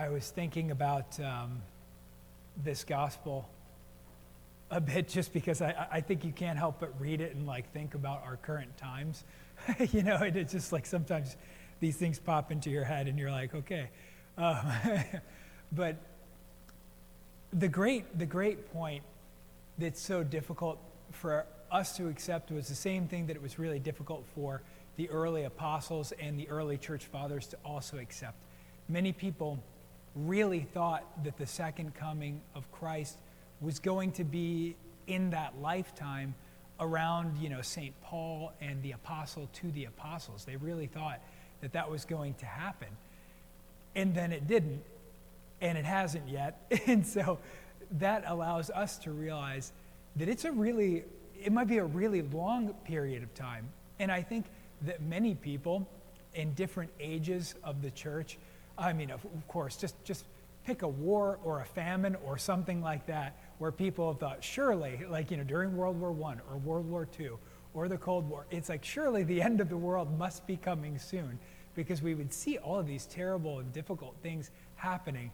I was thinking about um, this gospel a bit just because I, I think you can't help but read it and like think about our current times. you know, and it's just like sometimes these things pop into your head and you're like, okay. Um, but the great, the great point that's so difficult for us to accept was the same thing that it was really difficult for the early apostles and the early church fathers to also accept. Many people really thought that the second coming of Christ was going to be in that lifetime around, you know, St. Paul and the apostle to the apostles. They really thought that that was going to happen. And then it didn't, and it hasn't yet. And so that allows us to realize that it's a really, it might be a really long period of time. And I think that many people in different ages of the church, I mean, of, of course, just, just pick a war or a famine or something like that where people thought, surely, like, you know, during World War I or World War II or the Cold War, it's like, surely the end of the world must be coming soon because we would see all of these terrible and difficult things happening.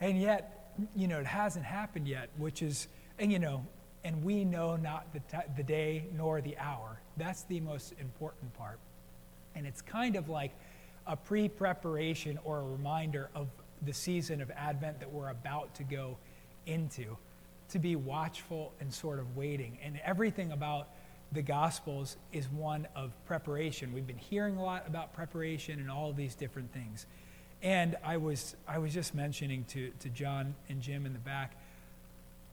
And yet, you know, it hasn't happened yet, which is, and you know, and we know not the, t- the day nor the hour. That's the most important part. And it's kind of like a pre preparation or a reminder of the season of Advent that we're about to go into, to be watchful and sort of waiting. And everything about the Gospels is one of preparation. We've been hearing a lot about preparation and all these different things. And I was, I was just mentioning to, to John and Jim in the back,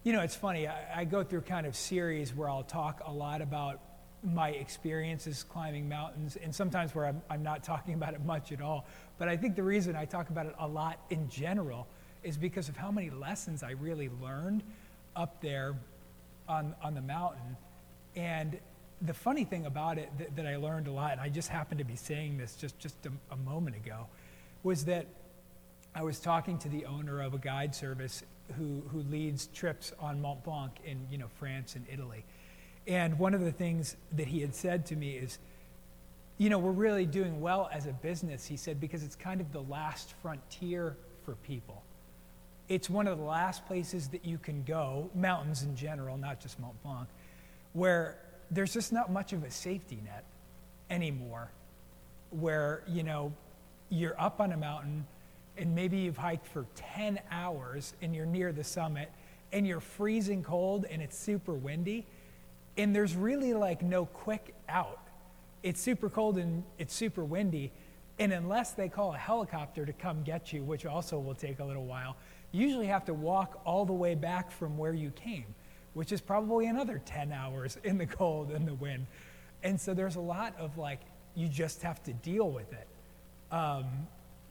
you know, it's funny, I, I go through kind of series where I'll talk a lot about my experiences climbing mountains, and sometimes where I'm, I'm not talking about it much at all. But I think the reason I talk about it a lot in general is because of how many lessons I really learned up there on, on the mountain. And the funny thing about it that, that I learned a lot, and I just happened to be saying this just, just a, a moment ago, was that I was talking to the owner of a guide service who, who leads trips on Mont Blanc in you know, France and Italy. And one of the things that he had said to me is, you know, we're really doing well as a business, he said, because it's kind of the last frontier for people. It's one of the last places that you can go, mountains in general, not just Mont Blanc, where there's just not much of a safety net anymore. Where, you know, you're up on a mountain and maybe you've hiked for 10 hours and you're near the summit and you're freezing cold and it's super windy and there's really like no quick out. It's super cold and it's super windy. And unless they call a helicopter to come get you, which also will take a little while, you usually have to walk all the way back from where you came, which is probably another 10 hours in the cold and the wind. And so there's a lot of like, you just have to deal with it. Um,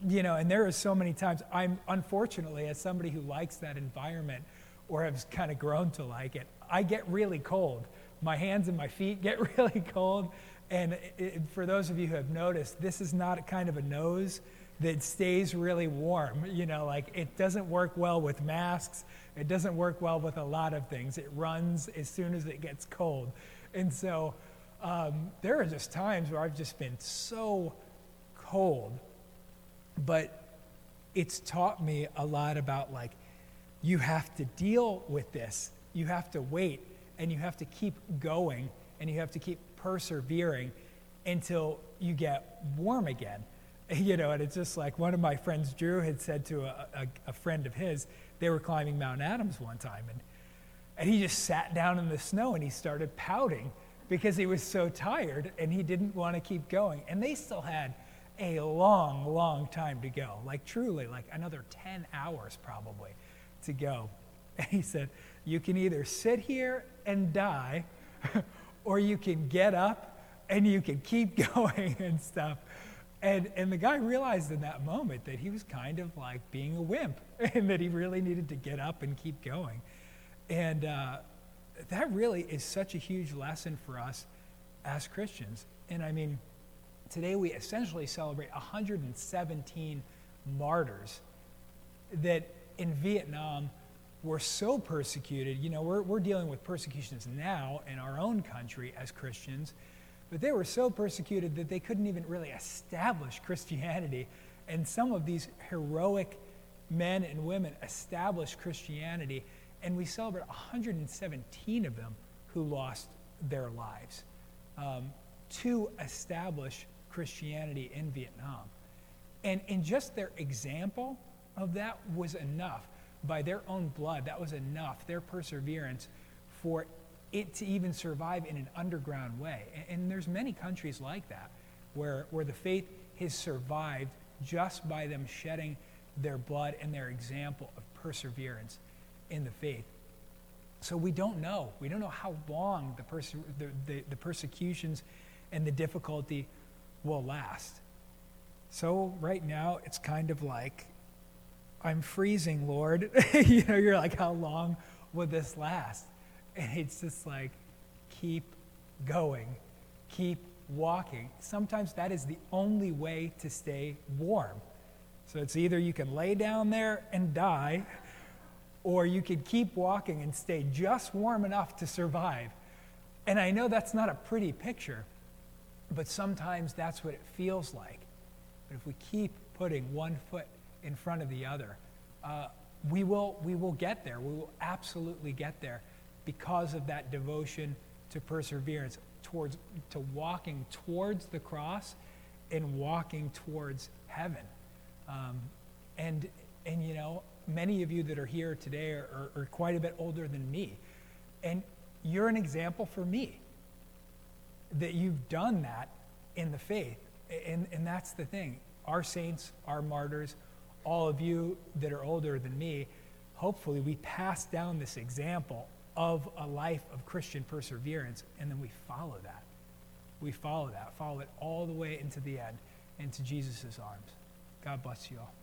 you know, and there are so many times, I'm unfortunately, as somebody who likes that environment or has kind of grown to like it, I get really cold my hands and my feet get really cold. And it, for those of you who have noticed, this is not kind of a nose that stays really warm. You know, like it doesn't work well with masks. It doesn't work well with a lot of things. It runs as soon as it gets cold. And so um, there are just times where I've just been so cold. But it's taught me a lot about like, you have to deal with this. You have to wait and you have to keep going and you have to keep persevering until you get warm again. You know, and it's just like one of my friends, Drew, had said to a, a, a friend of his, they were climbing Mount Adams one time, and, and he just sat down in the snow and he started pouting because he was so tired and he didn't want to keep going. And they still had a long, long time to go, like truly, like another 10 hours probably to go. And he said, You can either sit here and die, or you can get up and you can keep going and stuff. And, and the guy realized in that moment that he was kind of like being a wimp and that he really needed to get up and keep going. And uh, that really is such a huge lesson for us as Christians. And I mean, today we essentially celebrate 117 martyrs that in Vietnam were so persecuted. You know, we're, we're dealing with persecutions now in our own country as Christians, but they were so persecuted that they couldn't even really establish Christianity. And some of these heroic men and women established Christianity, and we celebrate 117 of them who lost their lives um, to establish Christianity in Vietnam. And, and just their example of that was enough. By their own blood, that was enough, their perseverance, for it to even survive in an underground way. And, and there's many countries like that where, where the faith has survived just by them shedding their blood and their example of perseverance in the faith. So we don't know. We don't know how long the, perse- the, the, the persecutions and the difficulty will last. So right now, it's kind of like, I'm freezing, Lord. you know, you're like, how long will this last? And it's just like, keep going, keep walking. Sometimes that is the only way to stay warm. So it's either you can lay down there and die, or you could keep walking and stay just warm enough to survive. And I know that's not a pretty picture, but sometimes that's what it feels like. But if we keep putting one foot in front of the other, uh, we, will, we will get there. We will absolutely get there because of that devotion to perseverance, towards, to walking towards the cross and walking towards heaven. Um, and, and, you know, many of you that are here today are, are, are quite a bit older than me. And you're an example for me that you've done that in the faith. And, and that's the thing. Our saints, our martyrs, all of you that are older than me, hopefully we pass down this example of a life of Christian perseverance, and then we follow that. We follow that, follow it all the way into the end, into Jesus' arms. God bless you all.